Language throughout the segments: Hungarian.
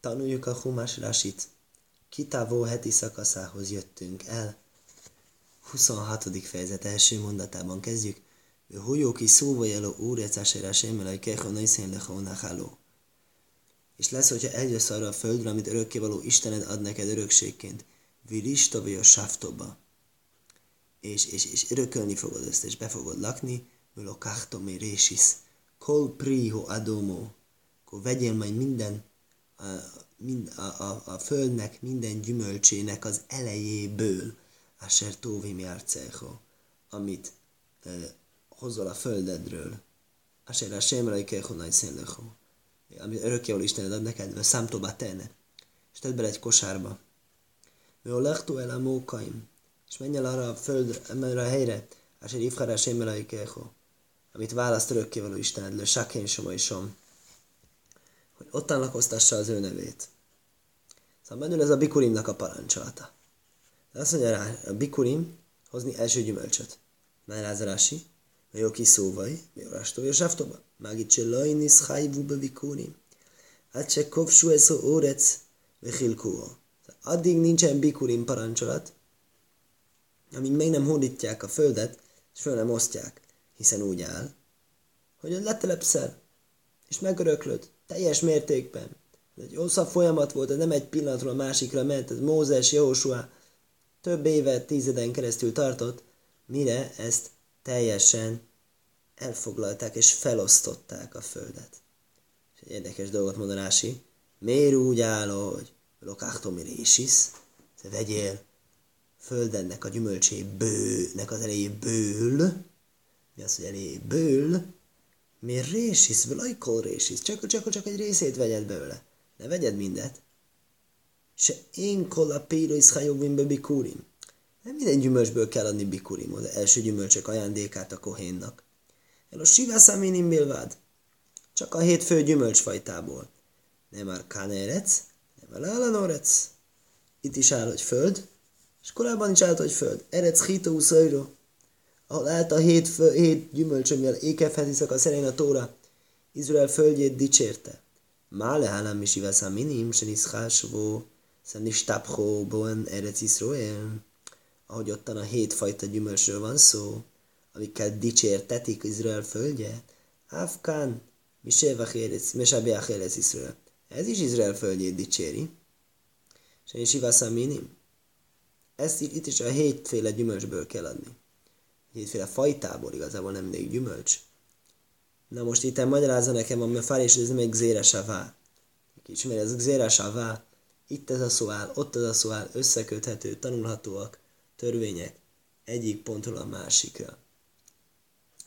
Tanuljuk a Humás Rasit. Kitávó heti szakaszához jöttünk el. 26. fejezet első mondatában kezdjük. Hujóki szóva jeló úrecásére semmelai kecho naiszén lehónacháló. És lesz, hogyha eljössz arra a földre, amit örökkévaló Istened ad neked örökségként. Virista vagy a sáftoba. És, és, és örökölni fogod ezt, és be fogod lakni. Mölokachtomi résis. Kol priho adomo. Akkor vegyél majd minden mind, a, a, a földnek minden gyümölcsének az elejéből, Asher Tóvim Járceho, amit e, hozol a földedről, Asher a Semrai Kehonai Szenlecho, amit örökkéval Istened ad neked, vagy számtóba tenne, és tedd bele egy kosárba. Mi a el a mókaim, és menj el arra a földre, erre a helyre, Asher Ifhara Semrai Keho, amit választ örökkévaló Istenedről, Sakén Somaisom, hogy ottan lakoztassa az ő nevét. Szóval menül ez a bikurimnak a parancsolata. De azt mondja rá, a bikurim hozni első gyümölcsöt. Már rázarási, mert jó kiszóvaj, mi a rástó, és sáftoba. Mágit se lajnisz hájvú be bikurim. Hát se kopsú ez a órec, vechilkúó. Addig nincsen bikurim parancsolat, amíg még nem hódítják a földet, és föl nem osztják, hiszen úgy áll, hogy letelepszel, és megöröklöd, teljes mértékben. Ez egy hosszabb folyamat volt, ez nem egy pillanatról a másikra ment, ez Mózes, Jósua több évet, tízeden keresztül tartott, mire ezt teljesen elfoglalták és felosztották a földet. És egy érdekes dolgot mond a Rási, miért úgy áll, hogy lokachtomi résis, vegyél földednek a gyümölcsébőnek az elejéből, mi az, hogy elejéből, Miért résis? Vlajkol résis? Csak, csak, csak egy részét vegyed belőle. Ne vegyed mindet. Se én kol a pírois hajogvin bikurim. Nem minden gyümölcsből kell adni bikurim, az első gyümölcsök ajándékát a kohénnak. El a sivászaminim bilvád. Csak a hét fő gyümölcsfajtából. Nem már kánerec, nem elálanorec. Itt is áll, hogy föld, és korábban is állt, hogy föld. Erec hító szajró ahol állt a hét, fő, hét gyümölcs, amivel ékefheti szakasz elején a Tóra, Izrael földjét dicsérte. Mále hálám is iveszám minim, se niszhásvó, se nistápchó, boen erec Israel. Ahogy ottan a hét fajta gyümölcsről van szó, amikkel dicsértetik Izrael földje. Afkán, mi Mesabeach Erec Israel. Ez is Izrael földjét dicséri. Se is iveszám minim. Ezt itt is a hétféle gyümölcsből kell adni hétféle fajtából igazából nem még gyümölcs. Na most itt magyarázza nekem, a fár, és ez nem egy gzéresavá. Ismeri, ez gzéresavá. Itt ez a szó áll, ott ez a szó áll, összeköthető, tanulhatóak, törvények, egyik pontról a másikra.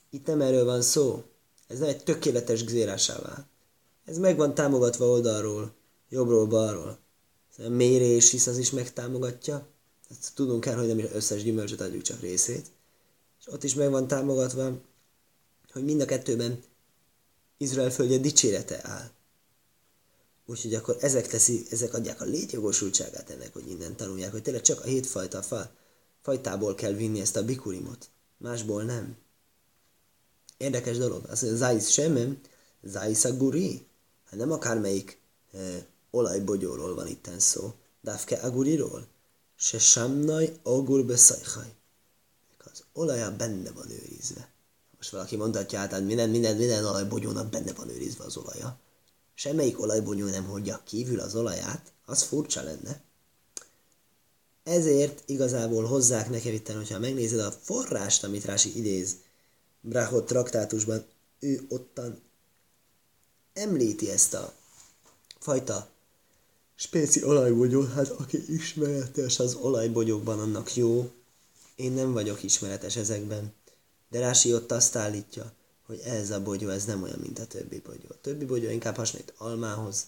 Itt nem erről van szó. Ez nem egy tökéletes gzérásává. Ez meg van támogatva oldalról, jobbról, balról. Ez a mérés, hisz az is megtámogatja. Ezt tudunk kell, hogy nem is összes gyümölcsöt adjuk, csak részét és ott is meg van támogatva, hogy mind a kettőben Izrael földje dicsérete áll. Úgyhogy akkor ezek, teszi, ezek adják a létjogosultságát ennek, hogy innen tanulják, hogy tényleg csak a hétfajta fa, fajtából kell vinni ezt a bikurimot. Másból nem. Érdekes dolog. Azt mondja, Zájsz semmem, Zájsz a guri. Hát nem akármelyik e, olajbogyóról van itten szó. Dávke aguriról. Se samnaj agur beszajhaj olaja benne van őrizve. Most valaki mondhatja, hát minden, minden, minden olajbogyónak benne van őrizve az olaja. Semmelyik olajbogyó nem hordja kívül az olaját, az furcsa lenne. Ezért igazából hozzák nekem itt, hogyha megnézed a forrást, amit Rási idéz Brachot traktátusban, ő ottan említi ezt a fajta spéci olajbogyót, hát aki ismeretes az olajbogyókban, annak jó, én nem vagyok ismeretes ezekben, de Rási ott azt állítja, hogy ez a bogyó, ez nem olyan, mint a többi bogyó. A többi bogyó inkább hasonlít almához,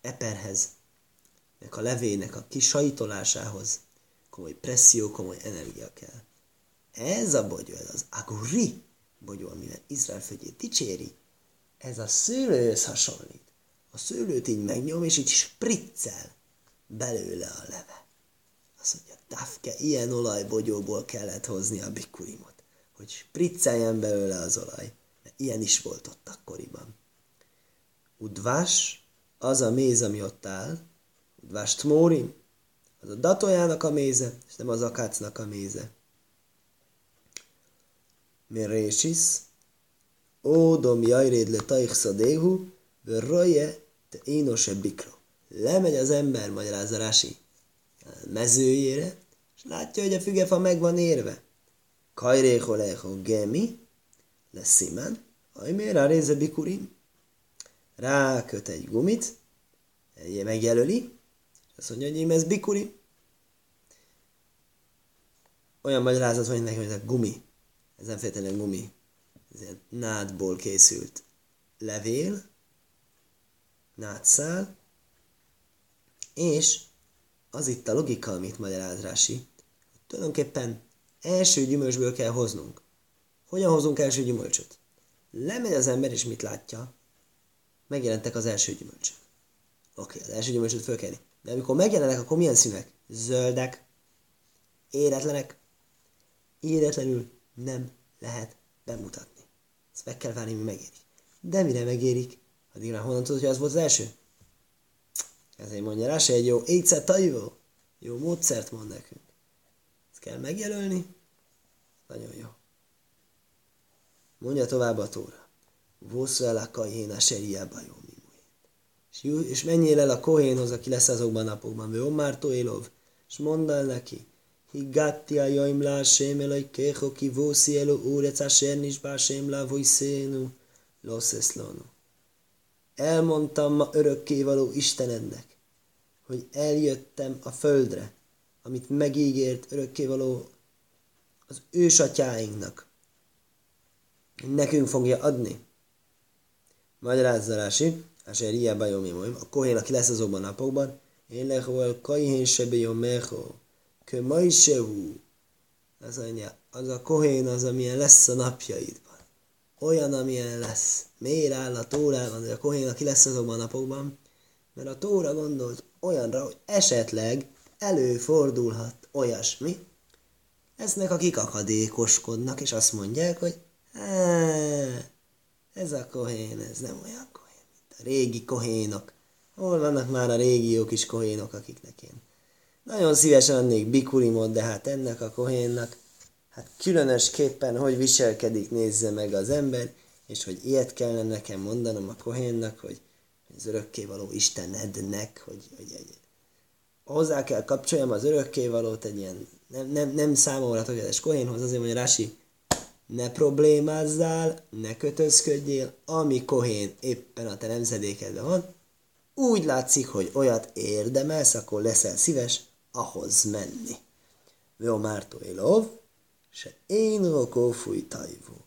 eperhez, nek a levének a kisajtolásához komoly presszió, komoly energia kell. Ez a bogyó, ez az aguri bogyó, amivel Izrael földjét dicséri, ez a szőlőhöz hasonlít. A szőlőt így megnyom, és így spriccel belőle a leve. Azt mondja, tafke, ilyen olajbogyóból kellett hozni a bikurimot, hogy spricceljen belőle az olaj. Mert ilyen is volt ott akkoriban. Udvás, az a méz, ami ott áll, Vást Mórim, az a datójának a méze, és nem az akácnak a méze. Mérésis, ódom jajréd le szadéhu, roje te énose bikro. Lemegy az ember, magyarázza mezőjére, és látja, hogy a fügefa meg van érve. Kajrého leho gemi, lesz szimán, ajmér a réze bikurim. Ráköt egy gumit, megjelöli, azt mondja, hogy ez bikuri. Olyan magyarázat van neki, hogy ez a gumi. Ez nem feltétlenül gumi. Ez egy nádból készült levél, nádszál, és az itt a logika, amit magyaráz Rási, hogy tulajdonképpen első gyümölcsből kell hoznunk. Hogyan hozunk első gyümölcsöt? Lemegy az ember, és mit látja? Megjelentek az első gyümölcsök. Oké, az első gyümölcsöt föl de amikor megjelennek, akkor milyen színek? Zöldek, éretlenek. Éretlenül nem lehet bemutatni. Ezt meg kell várni, mi megérik. De mire megérik? Addigra honnan tudod, hogy az volt az első? Ezért mondja rá se egy jó éjszert tajó. Jó módszert mond nekünk. Ezt kell megjelölni. Nagyon jó. Mondja tovább a tóra. Vosszú el a kajhéna seriába jó és menjél el a Kohénhoz, aki lesz azokban a napokban, vagy Omártó Élov, és mondd el neki, Higatti a jaim lá sem elaj kého ki vószi elő úrec a sernis bá sem lá vojszénu, loszeszlónu. Elmondtam ma örökkévaló Istenednek, hogy eljöttem a földre, amit megígért örökkévaló az ősatyáinknak. Nekünk fogja adni. Magyarázza Rási, Asher ilyen bajom imoim, a kohén, aki lesz azokban napokban, én lehol kajhén sebe jomecho, kö mai sehu. Az mondja, az a kohén az, amilyen lesz a napjaidban. Olyan, amilyen lesz. Miért áll a tórában, hogy a kohén, aki lesz azokban a napokban? Mert a tóra gondolt olyanra, hogy esetleg előfordulhat olyasmi, lesznek, akik akadékoskodnak, és azt mondják, hogy ez a kohén, ez nem olyan régi kohénok. Hol vannak már a régi jó kis kohénok, akiknek én nagyon szívesen adnék bikurimot, de hát ennek a kohénnak, hát különösképpen hogy viselkedik, nézze meg az ember, és hogy ilyet kellene nekem mondanom a kohénnak, hogy az örökkévaló Istenednek, hogy, hogy egy, hozzá kell kapcsoljam az örökkévalót egy ilyen nem, nem, nem számomra tökéletes kohénhoz, azért mondja Rási, ne problémázzál, ne kötözködjél, ami kohén éppen a te nemzedékedben van, úgy látszik, hogy olyat érdemelsz, akkor leszel szíves ahhoz menni. Jó Mártó Élov, se én kófúj tajvó.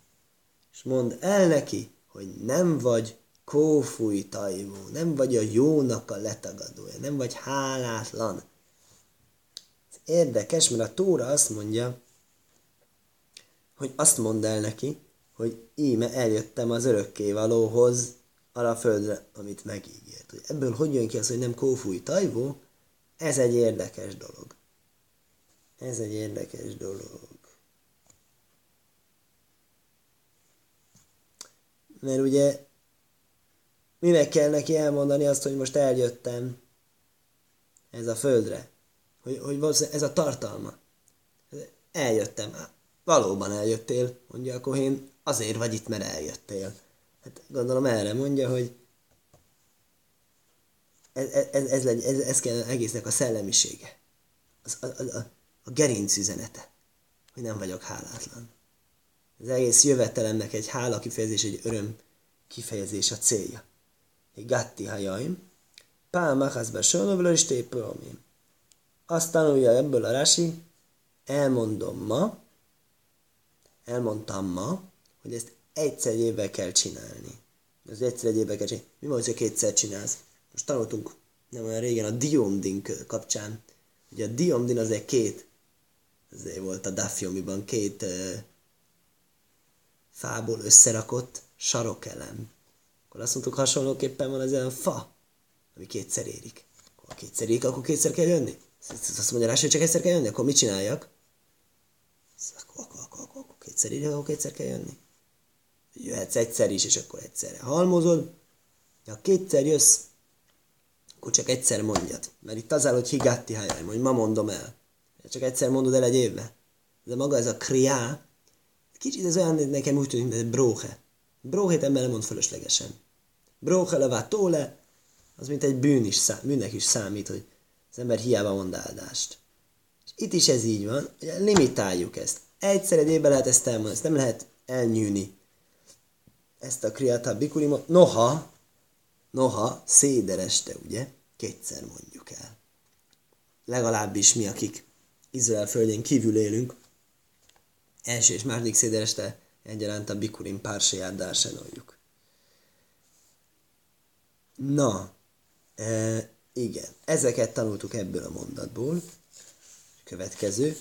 És mondd el neki, hogy nem vagy kófúj tajvó, nem vagy a jónak a letagadója, nem vagy hálátlan. Ez érdekes, mert a Tóra azt mondja, hogy azt mondd el neki, hogy íme eljöttem az örökkévalóhoz, arra a földre, amit megígért. Hogy ebből hogy jön ki az, hogy nem kófúj tajvó, ez egy érdekes dolog. Ez egy érdekes dolog. Mert ugye minek kell neki elmondani azt, hogy most eljöttem ez a földre? Hogy, hogy ez a tartalma. Eljöttem. Valóban eljöttél, mondja a kohén, azért vagy itt, mert eljöttél. Hát gondolom erre mondja, hogy ez, ez, ez, ez, ez, kell egésznek a szellemisége. Az, a, a, a gerinc üzenete, hogy nem vagyok hálátlan. Az egész jövetelemnek egy hála kifejezés, egy öröm kifejezés a célja. Egy gatti hajaim, pál machazba sonovla is Azt tanulja ebből a rasi, elmondom ma, elmondtam ma, hogy ezt egyszer egy évvel kell csinálni. Ez egyszer egy kell csinálni. Mi van, hogy kétszer csinálsz? Most tanultunk nem olyan régen a diomdin kapcsán. Ugye a diomdin az egy két, ezért volt a dafiomiban két uh, fából összerakott sarokelem. Akkor azt mondtuk, hasonlóképpen van az olyan fa, ami kétszer érik. Akkor kétszer érik, akkor kétszer kell jönni. Azt mondja rá, hogy csak egyszer kell jönni, akkor mit csináljak? Akkor, akkor, akkor, akkor, akkor kétszer ide, akkor kétszer kell jönni. Jöhetsz egyszer is, és akkor egyszerre halmozod. Ha kétszer jössz, akkor csak egyszer mondjad. Mert itt az áll, hogy higatti hájaj, hogy ma mondom el. Csak egyszer mondod el egy évbe. De maga ez a kriá, kicsit ez olyan, nekem úgy tűnik, mint egy bróhe. Bróhét ember nem mond fölöslegesen. Bróhe levá tóle, az mint egy bűn is, szám, bűnnek is számít, hogy az ember hiába mond áldást. És itt is ez így van, hogy limitáljuk ezt. Egyszer egy évben lehet ezt elmondani, ezt nem lehet elnyűni. Ezt a kriata bikulimot, noha, noha, szédereste, ugye, kétszer mondjuk el. Legalábbis mi, akik Izrael földjén kívül élünk, első és második szédereste egyaránt a bikurim pársaját dársenoljuk. Na, e, igen, ezeket tanultuk ebből a mondatból. Következő,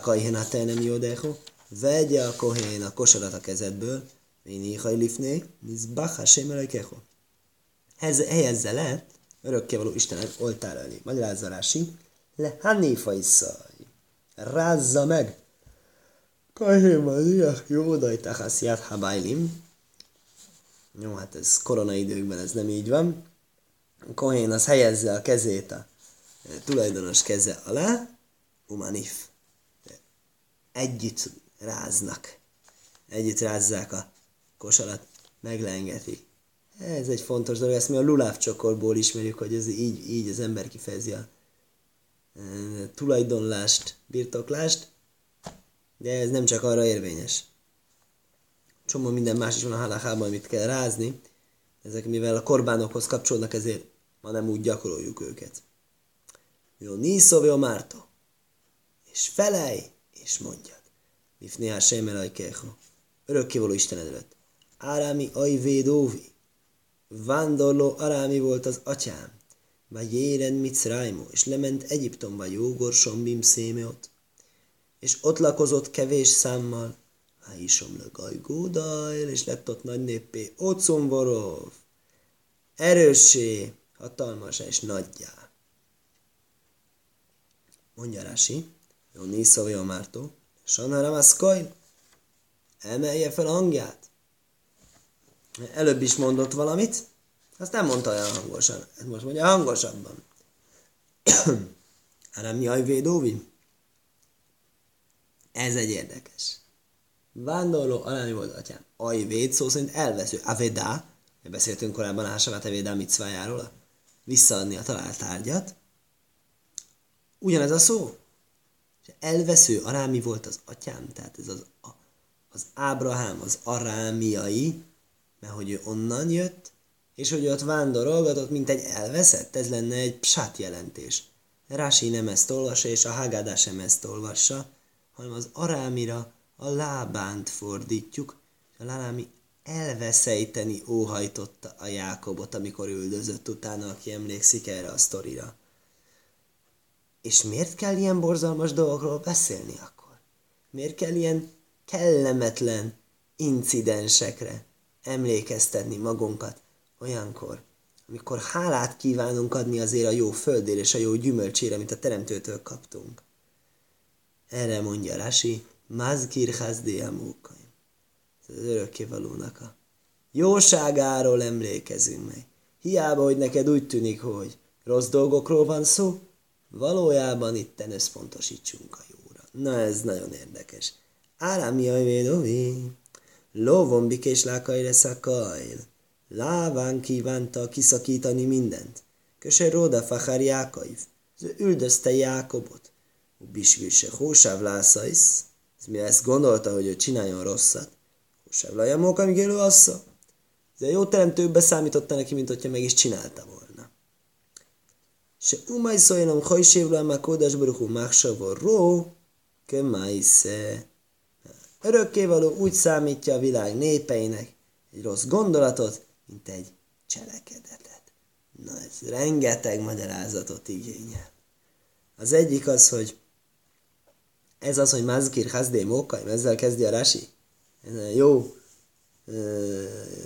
kajhéná nem jódeho, vegye a kohén a kosarat a kezedből, én lifné, mizbach hasem elejkeho. Helyezze le, örökkévaló Isten oltár elé. Magyarázza Rási, le hanéfa iszaj. Rázza meg. Kahém az ilyek jó dajtahász ját habájlim. Jó, hát ez korona időkben ez nem így van. A kohén az helyezze a kezét a tulajdonos keze alá, umanif. Együtt ráznak. Együtt rázzák a kosarat, meglengetik. Ez egy fontos dolog, ezt mi a luláv csokorból ismerjük, hogy ez így, így az ember kifejezi a e, tulajdonlást, birtoklást, de ez nem csak arra érvényes. Csomó minden más is van a halachában, amit kell rázni, ezek mivel a korbánokhoz kapcsolódnak, ezért ma nem úgy gyakoroljuk őket. Jó, niszov, jó márto. És felej, és mondjad. Mifné a semelaj keho. Örökkévaló Isten előtt. Árámi ajvédóvi. Vándorló Arámi volt az atyám. Vagy éren Micrájmó, és lement Egyiptomba Jógor Sombim Szémeot. És ott lakozott kevés számmal. Háisom le gajgódajl, és lett ott nagy néppé. Ocumvorov. Erőssé, hatalmas és nagyjá. Mondja Rási, jó Niszavja Mártó, Sanara Maszkajl, emelje fel a hangját. Előbb is mondott valamit, azt nem mondta olyan hangosan. Most mondja hangosabban. Hanem mi ajvédóvi? Ez egy érdekes. Vándorló alámi volt atyám. Ajvéd szó szerint elvesző. Avedá, beszéltünk korábban Ásavát Avedá micvájáról, visszaadni a talált tárgyat. Ugyanez a szó. Elvesző arámi volt az atyám, tehát ez az, a, az Ábrahám, az arámiai, mert hogy ő onnan jött, és hogy ott vándorolgatott, mint egy elveszett, ez lenne egy psát jelentés. Rási nem ezt olvassa, és a Haggadah sem ezt olvassa, hanem az arámira a lábánt fordítjuk, és a lábámi elveszejteni óhajtotta a Jákobot, amikor üldözött utána, aki emlékszik erre a sztorira. És miért kell ilyen borzalmas dolgokról beszélni akkor? Miért kell ilyen kellemetlen incidensekre emlékeztetni magunkat olyankor, amikor hálát kívánunk adni azért a jó földért és a jó gyümölcsére, amit a teremtőtől kaptunk. Erre mondja Rasi, Mazkir Hazdéamúkaim. Ez az örökkévalónak a jóságáról emlékezünk meg. Hiába, hogy neked úgy tűnik, hogy rossz dolgokról van szó, valójában itten összpontosítsunk a jóra. Na ez nagyon érdekes. Árámi ajvédovi, lovon bikés lákajre szakajl. Láván kívánta kiszakítani mindent. Köse Róda Fachár Jákaiv. Ő üldözte Jákobot. Bisvil se hósáv lászaisz. Ez mi ezt gondolta, hogy ő csináljon rosszat. Hósáv lajamók, amíg élő assza. A jó teremtő beszámította neki, mint hogyha meg is csinálta volna. Se umaj szóljon, hogy sévlám a kódas baruchú máksavor ró, kemájsze. Örökkévaló úgy számítja a világ népeinek egy rossz gondolatot, mint egy cselekedetet. Na ez rengeteg magyarázatot igényel. Az egyik az, hogy ez az, hogy Mazkir Hazdé Mókaim, ezzel kezdi a Rasi. Ez jó,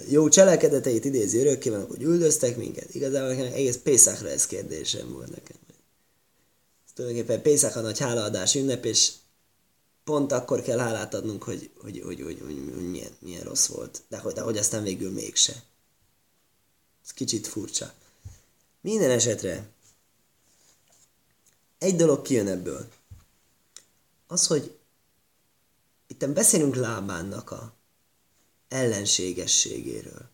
jó cselekedeteit idézi örökkévaló, hogy üldöztek minket. Igazából nekem egész Pészakra ez kérdésem volt nekem. Ez tulajdonképpen Pészak a nagy hálaadás ünnep, és pont akkor kell hálát adnunk, hogy, hogy, hogy, hogy, hogy, hogy milyen, milyen rossz volt. De hogy, de hogy aztán végül mégse. Ez kicsit furcsa. Minden esetre egy dolog kijön ebből. Az, hogy itt beszélünk Lábánnak a ellenségességéről.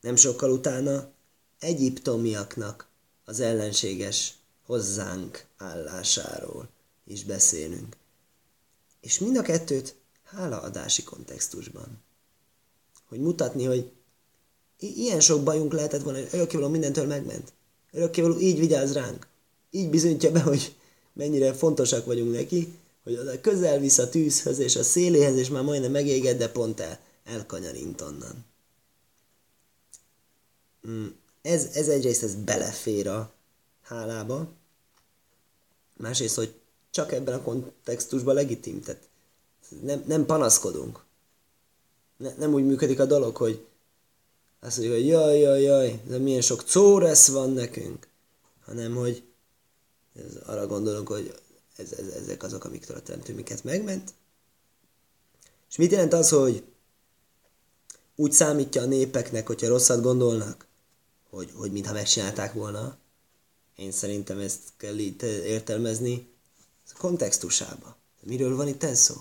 Nem sokkal utána egyiptomiaknak az ellenséges hozzánk állásáról is beszélünk. És mind a kettőt hálaadási kontextusban. Hogy mutatni, hogy ilyen sok bajunk lehetett volna, hogy örökkévaló mindentől megment. Örökkévaló így vigyáz ránk. Így bizonyítja be, hogy mennyire fontosak vagyunk neki, hogy közel visz a tűzhöz és a széléhez, és már majdnem megéged, de pont el, elkanyarint onnan. Mm, ez, ez egyrészt ez belefér a hálába, másrészt, hogy csak ebben a kontextusban legitim, tehát nem, nem panaszkodunk. Ne, nem úgy működik a dolog, hogy azt mondjuk, hogy jaj, jaj, jaj, de milyen sok córesz van nekünk, hanem hogy ez, arra gondolunk, hogy ez, ez, ezek azok, amiktől a teremtő minket megment. És mit jelent az, hogy úgy számítja a népeknek, hogyha rosszat gondolnak, hogy, hogy mintha megcsinálták volna. Én szerintem ezt kell itt értelmezni a kontextusába. Miről van itt ez szó?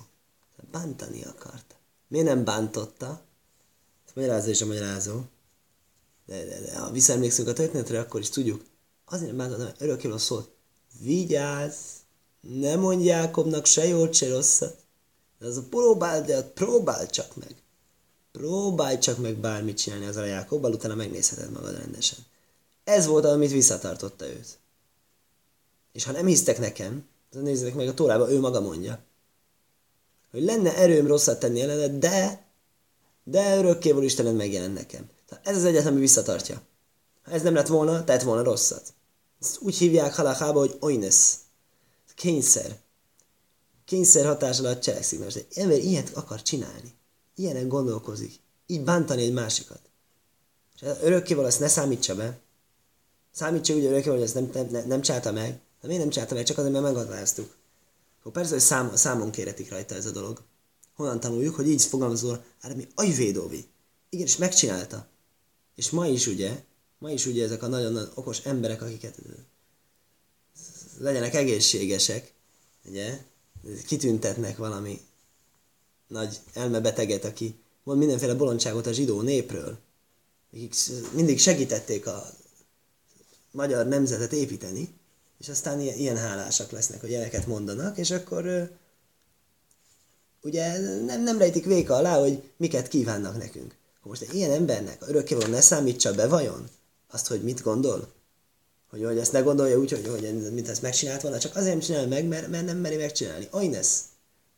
Bántani akart. Miért nem bántotta? Ezt magyarázza is a magyarázó. De, de, de ha visszaemlékszünk a történetre, akkor is tudjuk. Azért nem bántotta, mert örökkévaló szólt. Vigyázz! Ne mondj Jákobnak se jót, se rosszat. Az a próbál, de próbál csak meg. Próbálj csak meg bármit csinálni az a Jákobbal, utána megnézheted magad rendesen. Ez volt, amit visszatartotta őt. És ha nem hisztek nekem, nézzétek meg a Tórába, ő maga mondja, hogy lenne erőm rosszat tenni ellened, de, de örökkéval Istened megjelen nekem. Tehát ez az egyetlen, ami visszatartja. Ha ez nem lett volna, tett volna rosszat. Ezt úgy hívják halachába, hogy oines. Kényszer. Kényszer hatás alatt cselekszik, mert egy ember ilyet akar csinálni. Ilyenen gondolkozik. Így bántani egy másikat. És örökkéval ezt ne számítsa be. Számítsa úgy örökkéval, hogy ezt nem, nem, nem, nem csinálta meg. De miért nem csinálta meg? Csak azért, mert megadváztuk. Akkor persze, hogy szám, számon kéretik rajta ez a dolog. Honnan tanuljuk, hogy így fogalmazol, hát mi ajvédóvi. Igen, és megcsinálta. És ma is ugye, ma is ugye ezek a nagyon, nagyon okos emberek, akiket legyenek egészségesek, ugye, kitüntetnek valami nagy elmebeteget, aki mond mindenféle bolondságot a zsidó népről, akik mindig segítették a magyar nemzetet építeni, és aztán ilyen, ilyen hálásak lesznek, hogy ilyeneket mondanak, és akkor ugye nem, nem rejtik véka alá, hogy miket kívánnak nekünk. Most egy ilyen embernek örökkévaló ne számítsa be vajon azt, hogy mit gondol? Hogy, hogy ezt ne gondolja úgy, hogy, hogy mint ezt megcsinált volna, csak azért nem csinál meg, mert, mert nem meri megcsinálni. Ajnesz!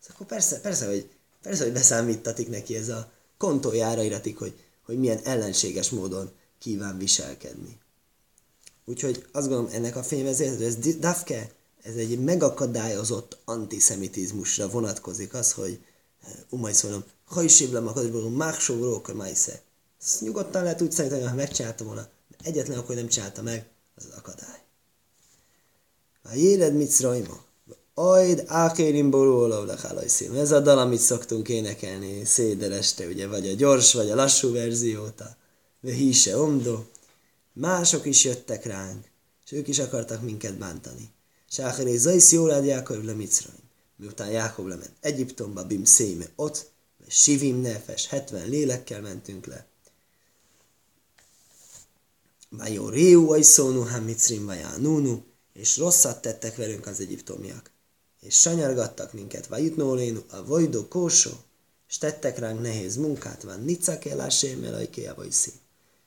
Akkor persze, persze, hogy, persze, hogy beszámítatik neki ez a kontójára iratik, hogy, hogy milyen ellenséges módon kíván viselkedni. Úgyhogy azt gondolom, ennek a fényvezérhető, ez Dafke, ez egy megakadályozott antiszemitizmusra vonatkozik az, hogy eh, umaj szólom, ha is évlem a kadrból, máksó róka majsze. Ezt nyugodtan lehet úgy szerintem, ha megcsinálta volna, de egyetlen akkor nem csinálta meg, az az akadály. A jéred mit rajma? Ajd ákérim boróló lechálajszím. Ez a dal, amit szoktunk énekelni széder este, ugye, vagy a gyors, vagy a lassú verziót, a híse omdo. Mások is jöttek ránk, és ők is akartak minket bántani. Sáheré Zajsz Jórád Jákob le Micraim. Miután Jákob lement Egyiptomba, Bim Széme ott, Sivim nefes, 70 lélekkel mentünk le. Vajó Réu Ajszónu Hamicrim Vajánúnu, és rosszat tettek velünk az egyiptomiak. És sanyargattak minket, Vajutnólénu, a Vojdó Kósó, és tettek ránk nehéz munkát, van Nicakelásé Melajké Avajszí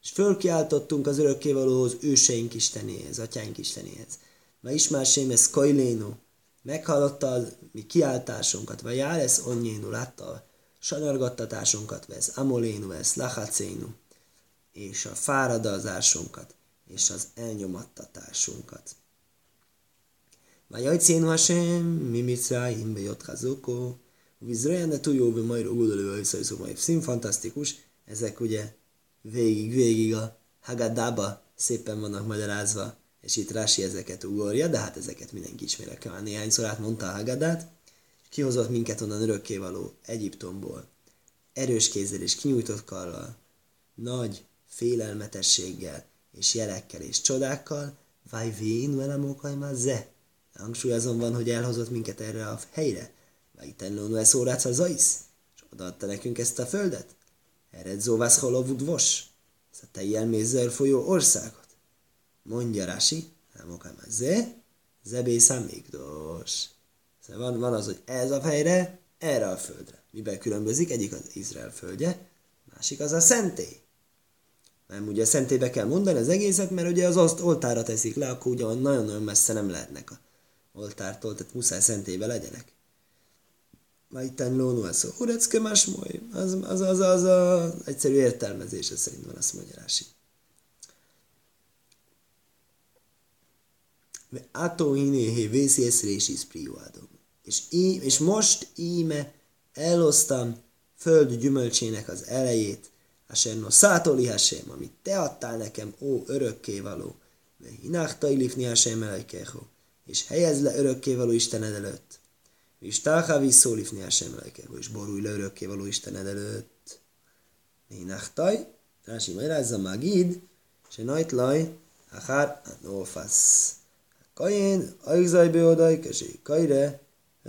és fölkiáltottunk az örökkévalóhoz őseink istenéhez, atyánk istenéhez. Ma ismár ez kajlénu, meghallotta a mi kiáltásunkat, vagy járesz onyénu, látta a sanyargattatásunkat, vesz amolénu, vesz lachacénu, és a fáradozásunkat, és az elnyomattatásunkat. Vagy ajcénu Hashem, mi mitzráim, be jött hazukó, vizrajan tujó, be majd ugudolő, majd szín fantasztikus, ezek ugye végig, végig a Hagadába szépen vannak magyarázva, és itt Rási ezeket ugorja, de hát ezeket mindenki ismére kell néhányszor átmondta a Hagadát, kihozott minket onnan örökkévaló Egyiptomból, erős kézzel és kinyújtott karral, nagy félelmetességgel, és jelekkel és csodákkal, vagy vén velem már ze. Hangsúlyozom van, hogy elhozott minket erre a helyre. Vagy tenlónu ez órác az aisz, és odaadta nekünk ezt a földet. Ered zóvász holovud vos, ezt a tejjel mézzel folyó országot. Mondja Rási, már ze, zebé számigdos. Szóval van, van az, hogy ez a helyre, erre a földre. Miben különbözik? Egyik az Izrael földje, másik az a szentély. Nem ugye a szentélybe kell mondani az egészet, mert ugye az azt oltára teszik le, akkor ugye nagyon-nagyon messze nem lehetnek a oltártól, tehát muszáj szentélybe legyenek. Majten lónu a szó. Urecke más moly. Az, az, az, az, az egyszerű értelmezése szerint van, azt mondja Rási. Ató hinéhé vészi eszrés És, és most íme elosztam föld gyümölcsének az elejét, Asher no szátoli Hashem, amit te adtál nekem, ó örökkévaló. Hinachtai lifni Hashem elejkeho. És helyezd le örökkévaló Istened előtt. És táha visszó lifni Hashem elejkeho. És borulj le örökkévaló Istened előtt. Hinachtai, Rási magyarázza magid, se najt laj, achár anófasz. Kajén, ajzaj beodaj, kesé, kajre,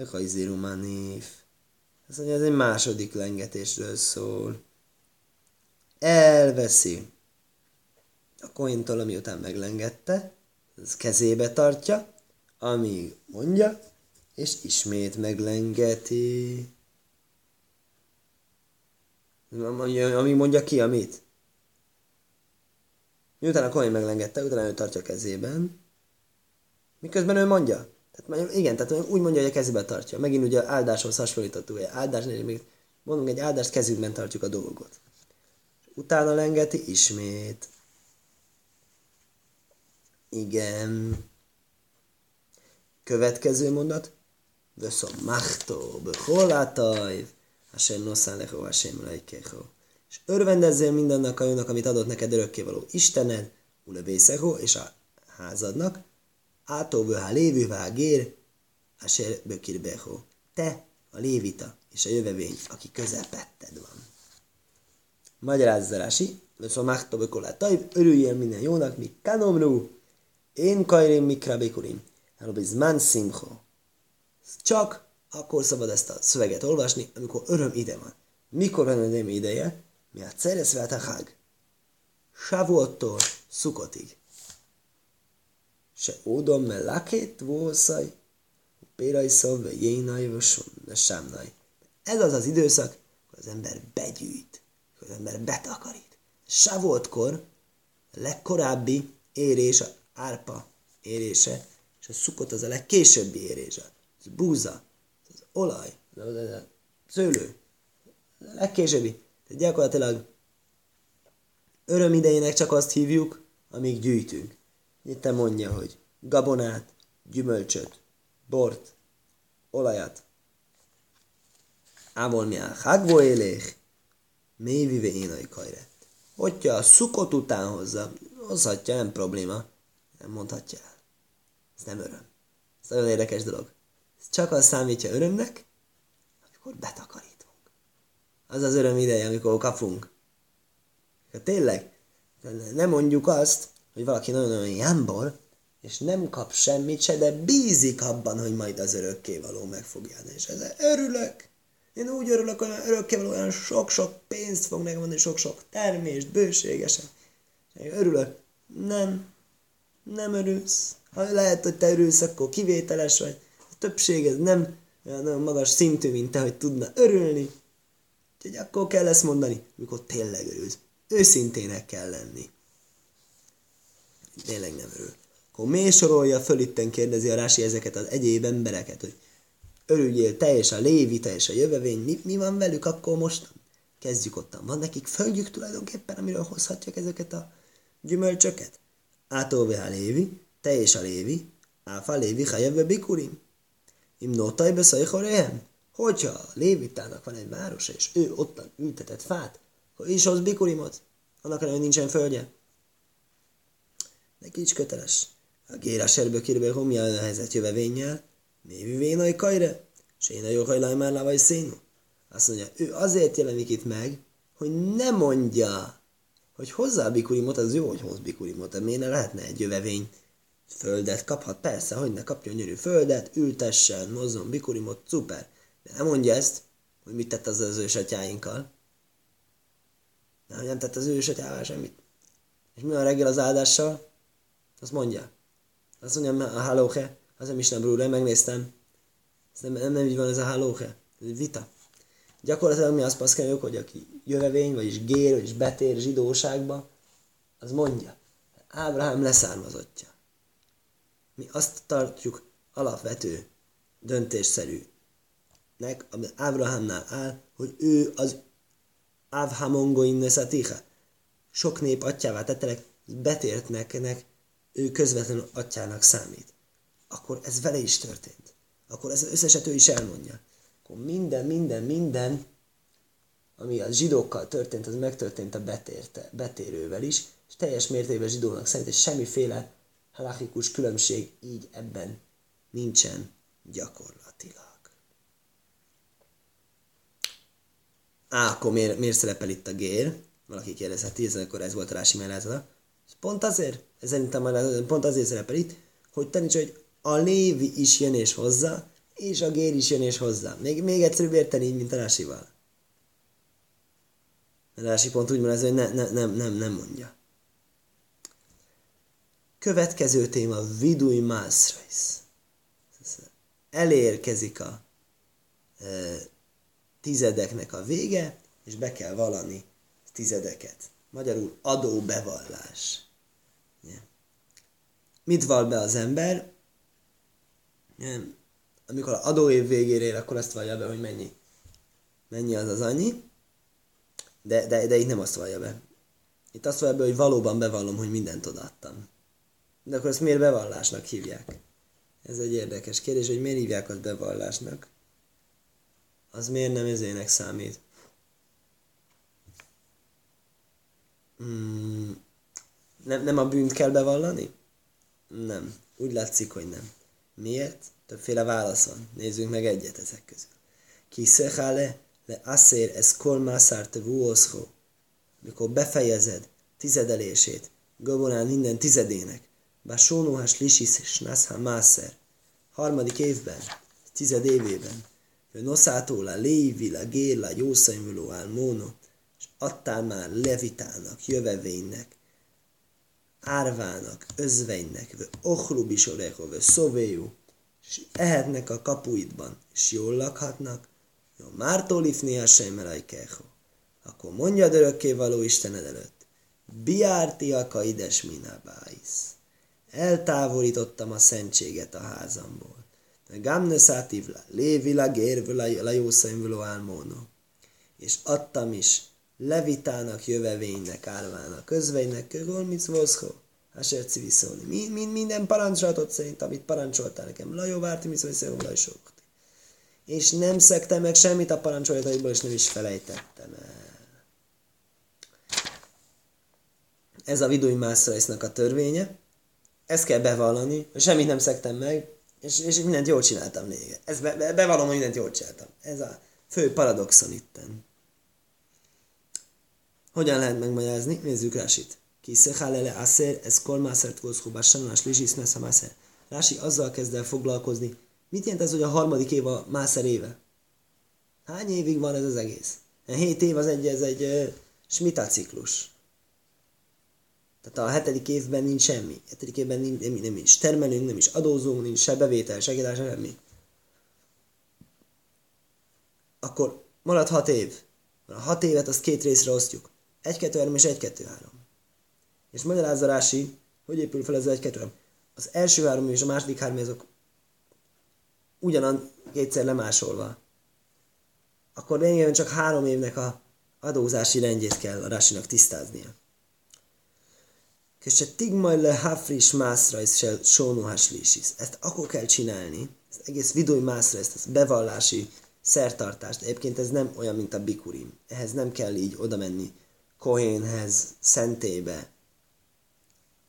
hajzéru manif. Azt mondja, ez egy második lengetésről szól elveszi a kointól, ami után meglengette, az kezébe tartja, amíg mondja, és ismét meglengeti. Amíg mondja ki, amit? Miután a koin meglengette, utána ő tartja kezében, miközben ő mondja. Tehát, igen, tehát úgy mondja, hogy a kezébe tartja. Megint ugye áldáshoz hasonlítottuk, áldás, még mondunk egy áldást, kezünkben tartjuk a dolgot utána lengeti ismét. Igen. Következő mondat. Vöszom machtó, beholátajv, asher noszán leho, hasem lejkeho. És örvendezzél mindennek a jónak, amit adott neked örökkévaló Istened, ulevészeho, és a házadnak, átóvőhá lévővá gér, asher bökirbeho. Te, a lévita és a jövevény, aki közepetted van. Magyarázza Rási, Veszomachta bekolátaj, örüljél minden jónak, mi kanomru, én kajrim mikra bekurim. man simcho. Csak akkor szabad ezt a szöveget olvasni, amikor öröm ide van. Mikor van öröm ideje? Mi a ceresz a hág. Savuottól szukotig. Se ódom me lakét vószaj, péraj szov, jénaj, sámnaj. Ez az az időszak, hogy az ember begyűjt az ember betakarít. Savoltkor a legkorábbi érés, a árpa érése, és a szukot az a legkésőbbi érése. Az búza, az olaj, az a szőlő, az a legkésőbbi. Tehát gyakorlatilag öröm idejének csak azt hívjuk, amíg gyűjtünk. Itt mondja, hogy gabonát, gyümölcsöt, bort, olajat. Ávol mi a hágvó élék, Mévive énai kajre. Hogyha a szukot után hozza, hozhatja, nem probléma. Nem mondhatja el. Ez nem öröm. Ez nagyon érdekes dolog. Ez csak az számítja örömnek, amikor betakarítunk. Az az öröm ideje, amikor kapunk. Ja, tényleg, nem mondjuk azt, hogy valaki nagyon-nagyon jámbor, és nem kap semmit se, de bízik abban, hogy majd az örökkévaló meg fogja. És ezzel örülök. Én úgy örülök, hogy örökkévaló olyan sok-sok pénzt fog megmondani, sok-sok termést, bőségesen. Én örülök. Nem. Nem örülsz. Ha lehet, hogy te örülsz, akkor kivételes vagy. A többség ez nem olyan nagyon magas szintű, mint te, hogy tudna örülni. Úgyhogy akkor kell ezt mondani, mikor tényleg örülsz. Őszintének kell lenni. Tényleg nem örül. Akkor mély sorolja föl, itten kérdezi a Rási ezeket az egyéb embereket, hogy örüljél te és a lévi, te és a jövevény, mi, mi van velük akkor most? Kezdjük ottan. Van nekik földjük tulajdonképpen, amiről hozhatják ezeket a gyümölcsöket? Átóvé a lévi, te és a lévi, áfa lévi, hajebbe bikurim. Im notai beszajhorehem. Hogyha a lévitának van egy városa, és ő ottan ültetett fát, akkor is hoz bikurimot. Annak ellenére, nincsen földje. Neki is köteles. A géra serbő kirbe homja a helyzet jövevénnyel, Mévi vénai kajre, és én a jó hajlaj már lávaj szénu. Azt mondja, ő azért jelenik itt meg, hogy ne mondja, hogy hozzá a bikurimot, az jó, hogy hoz bikurimot, de miért ne lehetne egy jövevény földet kaphat, persze, hogy ne kapjon gyönyörű földet, ültessen, mozzon bikurimot, szuper. De nem mondja ezt, hogy mit tett az az ősatyáinkkal. Nem, nem tett az ősatyával semmit. És mi a reggel az áldással? Azt mondja. Azt mondja, a hálóhe, az nem is nem brúre, megnéztem. Ez nem, nem, nem így van ez a hálóhe. Ez egy vita. Gyakorlatilag mi azt paszkáljuk, hogy aki jövevény, vagyis gér, vagyis betér zsidóságba, az mondja. Ábrahám leszármazottja. Mi azt tartjuk alapvető, döntésszerűnek, ami Ábrahámnál áll, hogy ő az Ávhamongo inneszatiha. Sok nép atyává tettelek, betértnek, ő közvetlenül atyának számít. Akkor ez vele is történt. Akkor ez összeset ő is elmondja. Akkor minden, minden, minden, ami a zsidókkal történt, az megtörtént a betérte, betérővel is, és teljes mértékben zsidónak szerint, és semmiféle halachikus különbség így ebben nincsen gyakorlatilag. Á, akkor miért, miért szerepel itt a gér? Valaki kérdezheti, ez akkor ez volt a Rási mellázata. Pont azért, ez szerintem pont azért szerepel itt, hogy taníts, hogy a lévi is jön és hozzá, és a gér is jön és hozzá. Még, még egyszerűbb érteni így, mint a Rásival. A Rási pont úgy mondja, hogy ne, ne, nem, nem, nem mondja. Következő téma, vidui mászrajsz. Elérkezik a e, tizedeknek a vége, és be kell valani tizedeket. Magyarul adóbevallás. Mit val be az ember? Amikor az adóév végére ér, akkor azt vallja be, hogy mennyi. Mennyi az az annyi. De, de, de itt nem azt vallja be. Itt azt vallja be, hogy valóban bevallom, hogy mindent odaadtam. De akkor ezt miért bevallásnak hívják? Ez egy érdekes kérdés, hogy miért hívják azt bevallásnak? Az miért nem ezének számít? Hmm, nem, nem a bűnt kell bevallani? Nem. Úgy látszik, hogy nem. Miért? Többféle válasz van. Nézzünk meg egyet ezek közül. Ki szechale le asszér ez kol mászár te Mikor befejezed tizedelését, gabonán minden tizedének, Basónuhás Lisis és Násha Mászer, harmadik évben, tized évében, Noszától a Lévi, a Gél, a Jószaimuló, a Móno, és adtál már Levitának, jövevénynek, árvának, özvegynek, vő ochlubisoreho, vő szovéjú, és ehetnek a kapuidban, és jól lakhatnak, jó, mártól ifni a sejmelajkeho. Akkor mondjad örökké való Istened előtt, biártiaka ides minabáisz eltávolítottam a szentséget a házamból. Gamne szátivla, lévila gérvula la jószaimvuló álmóno. És adtam is levitának, jövevénynek, árvának, közvénynek, kögol mit voszho. Hasert civiszolni. Mind, mind, minden parancsolatot szerint, amit parancsoltál nekem. Lajó várti, mit szólj, lajsokti. És nem szektem meg semmit a parancsolataiból, és nem is felejtettem el. Ez a Vidui Mászrajsznak a törvénye ezt kell bevallani, hogy semmit nem szektem meg, és, és mindent jól csináltam még. Ez be, be, bevallom, hogy mindent jól csináltam. Ez a fő paradoxon itten. Hogyan lehet megmagyarázni? Nézzük Rásit. Ki szechálele aszer, ez kol mászert volszó, bár lizsisz a mászert. Rási azzal kezd el foglalkozni. Mit jelent ez, hogy a harmadik év a mászer éve? Hány évig van ez az egész? Hét év az egy, ez egy uh, smita ciklus. Tehát a hetedik évben nincs semmi. Hetedik évben nincs, nem, nem is termelünk, nem is adózunk, nincs se bevétel, se kiadás, semmi. Akkor marad hat év. A hat évet azt két részre osztjuk. Egy, kettő, három és egy, kettő, három. És magyarázza Rási, hogy épül fel ez kettő, három. Az első három és a második három azok ugyanan kétszer lemásolva. Akkor lényegében csak három évnek a adózási rendjét kell a Rásinak tisztáznia. Tigmaj le hafris mászra is sónuhás lisis. Ezt akkor kell csinálni, ez egész vidói mászra, ezt, ezt bevallási szertartást. Egyébként ez nem olyan, mint a bikurim. Ehhez nem kell így oda menni Kohénhez, szentébe,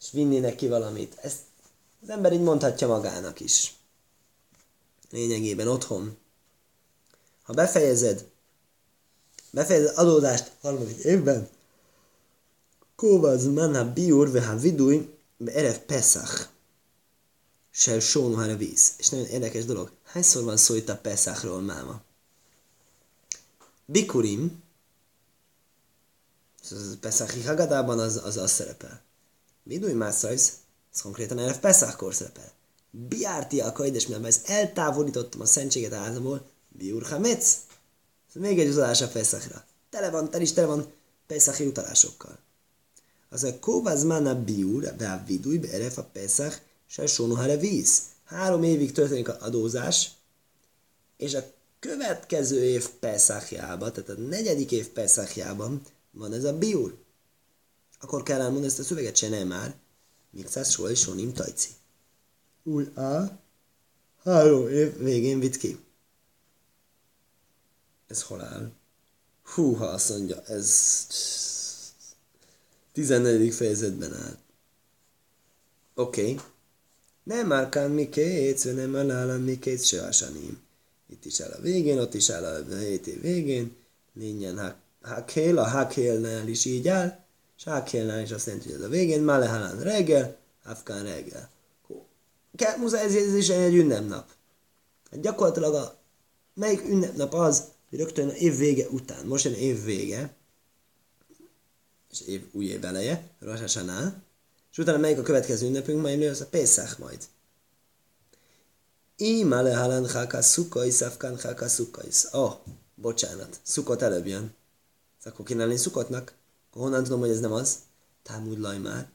és vinni neki valamit. Ezt az ember így mondhatja magának is. Lényegében otthon. Ha befejezed, befejezed adódást harmadik évben, Kóvaz mana biur veha vidúj erev Pesach. Se sónuhára víz. És nagyon érdekes dolog. Hányszor van szó itt a Pesachról máma? Bikurim, Pesachi Hagadában az, az, az szerepel. Vidúj Mászajsz, ez konkrétan erev Pesachkor szerepel. Biárti a kaides, mert eltávolítottam a szentséget a házamból, Biur Hametz. Ez még egy utalás a Pesachra. Tele van, tel is tele van Pesachi utalásokkal. Az a Kóvaz Mana Biur, de a Vidúj, Beref a Pesach, se Sonuhare víz. Három évig történik a adózás, és a következő év Pesachjában, tehát a negyedik év Pesachjában van ez a Biur. Akkor kell elmondani ezt a szöveget, se nem már. Mikszász Sol és Sonim Tajci. Új A. Három év végén vitt ki. Ez hol áll? Húha, azt mondja, ez 14. fejezetben áll. Oké. Okay. Nem már kán mi két, nem már nálam mi két se. Itt is áll a végén, ott is áll a 7 év végén. Lényen hakél, a hakélnál is így áll. És hakélnál is azt jelenti, hogy ez a végén. Malehalán reggel, afkán reggel. Muszáj ez, ez is egy ünnepnap. Hát gyakorlatilag a, melyik ünnepnap az, hogy rögtön a év vége után, most jön év vége, és év, új év eleje, Rosh és utána melyik a következő ünnepünk, majd az a Pesach majd. Ima lehalan haka szukais, afkan haka szukais. Oh, bocsánat, szukot előbb jön. Akkor kéne lenni szukotnak? Akkor honnan tudom, hogy ez nem az? Támud laj már.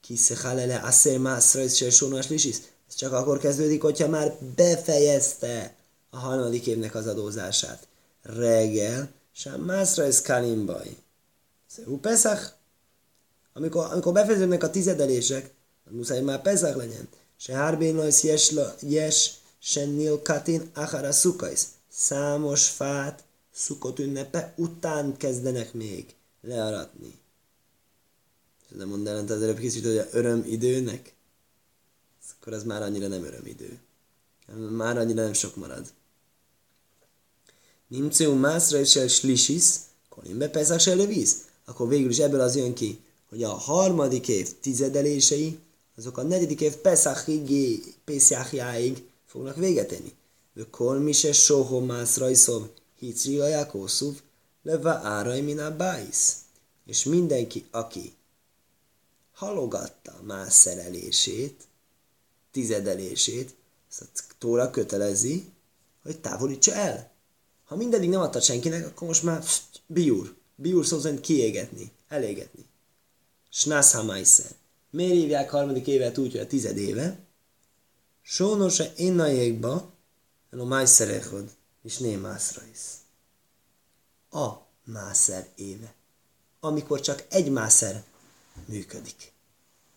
Kiszechalele asszér mászra, és sónás lisis. Ez csak akkor kezdődik, hogyha már befejezte a harmadik évnek az adózását. Reggel, sem mászra ez kalimbaj. Szehú Pesach. Amikor, amikor befejeződnek a tizedelések, muszáj már Pesach legyen. Se hárbén lajsz jes, jes sennél katin achara szukajsz. Számos fát szukott ünnepe után kezdenek még learatni. És nem mond ellent az előbb kicsit, hogy a öröm időnek? Akkor az már annyira nem örömidő. Már annyira nem sok marad. Nimceu mászra és el slisis, kolimbe Pesach se víz akkor végül is ebből az jön ki, hogy a harmadik év tizedelései, azok a negyedik év Pesachig, Pesachjáig fognak véget érni. Vökol mi se soho mász rajszov, hicri a Jakószuv, leva áraj mina bájsz. És mindenki, aki halogatta más szerelését, tizedelését, azt a tóra kötelezi, hogy távolítsa el. Ha mindedig nem adta senkinek, akkor most már pst, biúr. Biúr szó szerint kiégetni, elégetni. Snász hamaiszer. Miért hívják harmadik évet úgy, hogy a tized éve? Sónose innajékba, a májszerechod, és nem mászra is. A mászer éve. Amikor csak egy mászer működik.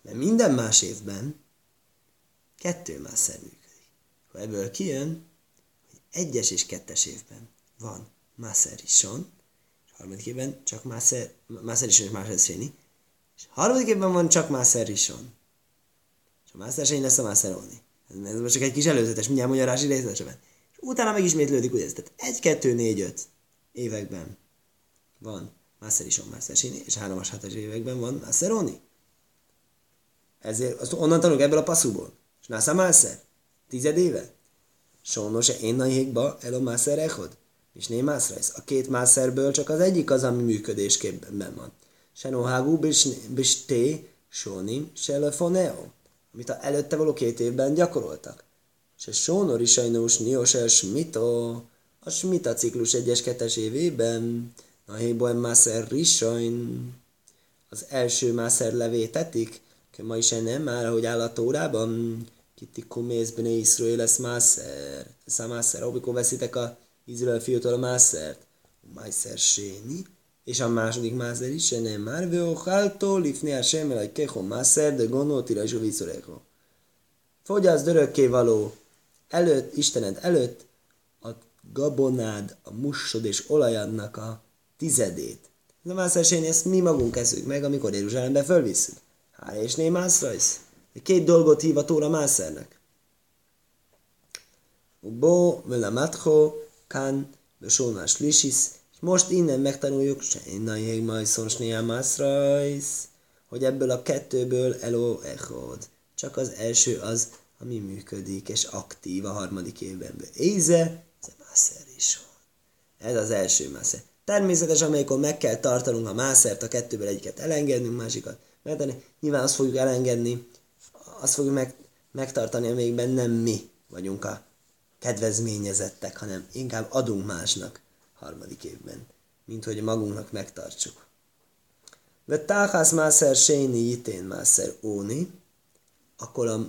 Mert minden más évben kettő mászer működik. Ha ebből kijön, hogy egyes és kettes évben van mászer ison, harmadik évben csak Máser, Máser is és Máser Széni, és harmadik évben van csak Máser Rison. És a Széni lesz a Máser Oni. Ez most csak egy kis előzetes, mindjárt magyarási részletesen. És utána megismétlődik, ugye ez, tehát egy, kettő, négy, öt években van Máser Rison, Máser Széni, és háromas, hatos években van Máser Oni. Ezért azt onnan tanuljuk ebből a passzúból. És Násza Máser, tized éve. Sajnos én nagyékba el a Máser Echod és né mászrajsz. A két mászerből csak az egyik az, ami működésképben van. Senohágú bisté sónim selefoneo, amit a előtte való két évben gyakoroltak. Se sónor is sajnos nios el smito, a smita ciklus egyes kettes évében, a héboen mászer risajn, az első mászer levétetik, ma is nem már, hogy áll a tórában, kitti kumész bne Iszrael lesz mászer, ez a mászer, amikor veszitek a Izrael fiútól a mászert, a mászert séni, és a második mászert is, nem már, ve ochaltó, lifni a semmel, egy keho mászert, de gondoltira is a visszoreko. Fogyaszt örökké való előtt, Istened előtt, a gabonád, a mussod és olajadnak a tizedét. A mászerséni, ezt mi magunk eszünk meg, amikor Jeruzsálembe fölvisszük. Há és né mászrajsz. Két dolgot hív a Tóra mászernek. Bo, vele matcho, Kán, Besónás Lisis, és most innen megtanuljuk, se innajék majd szonsnél mászrajsz, hogy ebből a kettőből elo echod. Csak az első az, ami működik és aktív a harmadik évben. Éze, ez mászer is van. Ez az első mászer. Természetesen, amikor meg kell tartanunk a mászert, a kettőből egyiket elengednünk, másikat megtenni, nyilván azt fogjuk elengedni, azt fogjuk meg, megtartani, amelyikben nem mi vagyunk a kedvezményezettek, hanem inkább adunk másnak harmadik évben, mint hogy magunknak megtartsuk. Ve táhász mászer séni jitén mászer óni, akkor a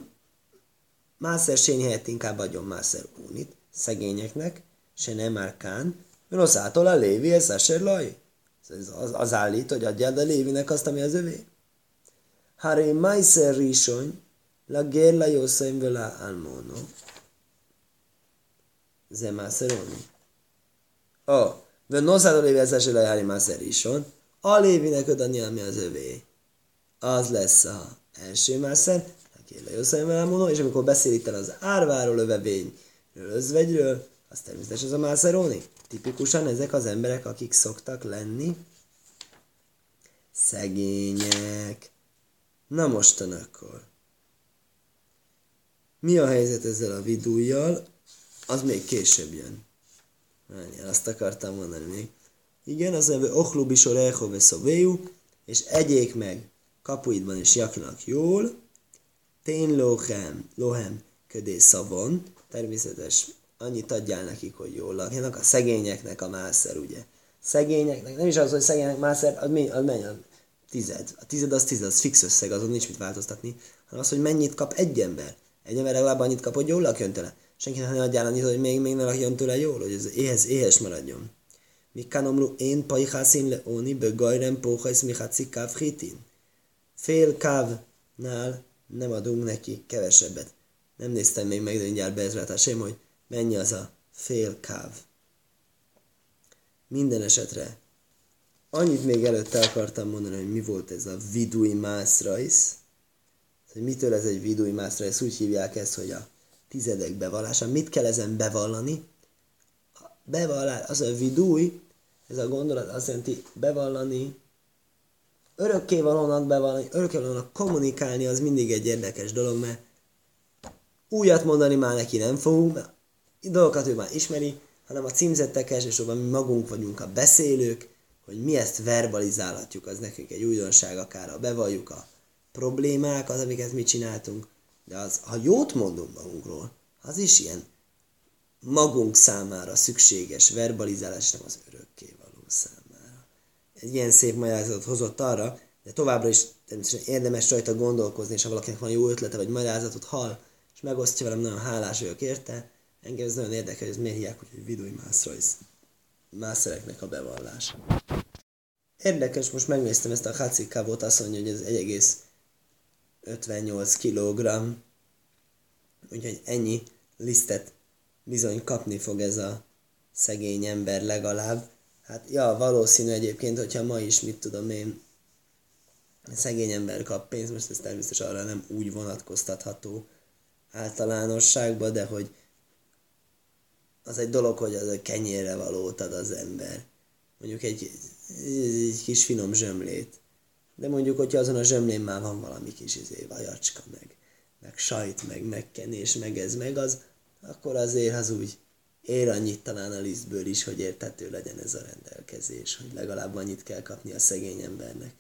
Mászer sény helyett inkább adjon Mászer únit, szegényeknek, se nem már kán, Rosszától a lévi, ez eser laj. Az, az állít, hogy adjad a lévinek azt, ami az övé. Haré Mászer risony, la gerla jószaim vele almono. Ze Mászer úni. Ó, de noszától lévi, ez eser laj, Haré Mászer rison, a lévinek oda ami az övé. Az lesz a első Mászer, Jószáim elmondó, és amikor beszél itt az árváról, övevényről, özvegyről, az természetesen ez a mászeróni. Tipikusan ezek az emberek, akik szoktak lenni szegények. Na mostan akkor. Mi a helyzet ezzel a vidújjal? Az még később jön. Várjál, azt akartam mondani még. Igen, az neve Ochlubisor Echove Szovéjú, és egyék meg kapuidban is jaknak jól, tén lohem, lohem ködé szavon, természetes annyit adjál nekik, hogy jól lakjanak, a szegényeknek a mászer, ugye. Szegényeknek, nem is az, hogy szegényeknek mászer, az, mi, az mennyi, a tized. A tized az tized, az fix összeg, azon nincs mit változtatni, hanem az, hogy mennyit kap egy ember. Egy ember legalább annyit kap, hogy jól lakjon tőle. Senki nem adjál annyit, hogy még, még ne lakjon tőle jól, hogy ez éhes, éhes maradjon. Mikán én pajhászin le oni be gajrem póhajsz miháci káv hitin. Fél kávnál nem adunk neki kevesebbet. Nem néztem még meg, de mindjárt beezrátásém, hogy Mennyi az a fél káv? Minden esetre annyit még előtte akartam mondani, hogy mi volt ez a vidui mászrajsz. Hogy mitől ez egy vidui mászrajsz? Úgy hívják ezt, hogy a tizedek bevallása. Mit kell ezen bevallani? Bevallás, az a vidúj, ez a gondolat azt jelenti bevallani, örökkévalónak bevallani, örökkévalónak kommunikálni, az mindig egy érdekes dolog, mert újat mondani már neki nem fogunk, mert dolgokat ő már ismeri, hanem a címzettek elsősorban mi magunk vagyunk a beszélők, hogy mi ezt verbalizálhatjuk, az nekünk egy újdonság, akár a bevalljuk a problémákat, amiket mi csináltunk, de az, ha jót mondunk magunkról, az is ilyen magunk számára szükséges verbalizálás, nem az örökkévaló számára. Egy ilyen szép magyarázatot hozott arra, de továbbra is természetesen érdemes rajta gondolkozni, és ha valakinek van jó ötlete, vagy magyarázatot hall, és megosztja velem, nagyon hálás vagyok érte, Engem ez nagyon érdekel, hogy ez miért hívják, hogy vidui mászrajz. Mászereknek a bevallása. Érdekes, most megnéztem ezt a Hacikávot, azt mondja, hogy ez 1,58 kg. Úgyhogy ennyi lisztet bizony kapni fog ez a szegény ember legalább. Hát ja, valószínű egyébként, hogyha ma is, mit tudom én, szegény ember kap pénzt, most ez természetesen arra nem úgy vonatkoztatható általánosságban, de hogy az egy dolog, hogy az a kenyérre valót ad az ember. Mondjuk egy, egy kis finom zsömlét. De mondjuk, hogyha azon a zsömlén már van valami kis izé, vajacska, meg, meg sajt, meg megkenés, meg ez, meg az, akkor azért az úgy ér annyit talán a lisztből is, hogy értető legyen ez a rendelkezés, hogy legalább annyit kell kapni a szegény embernek.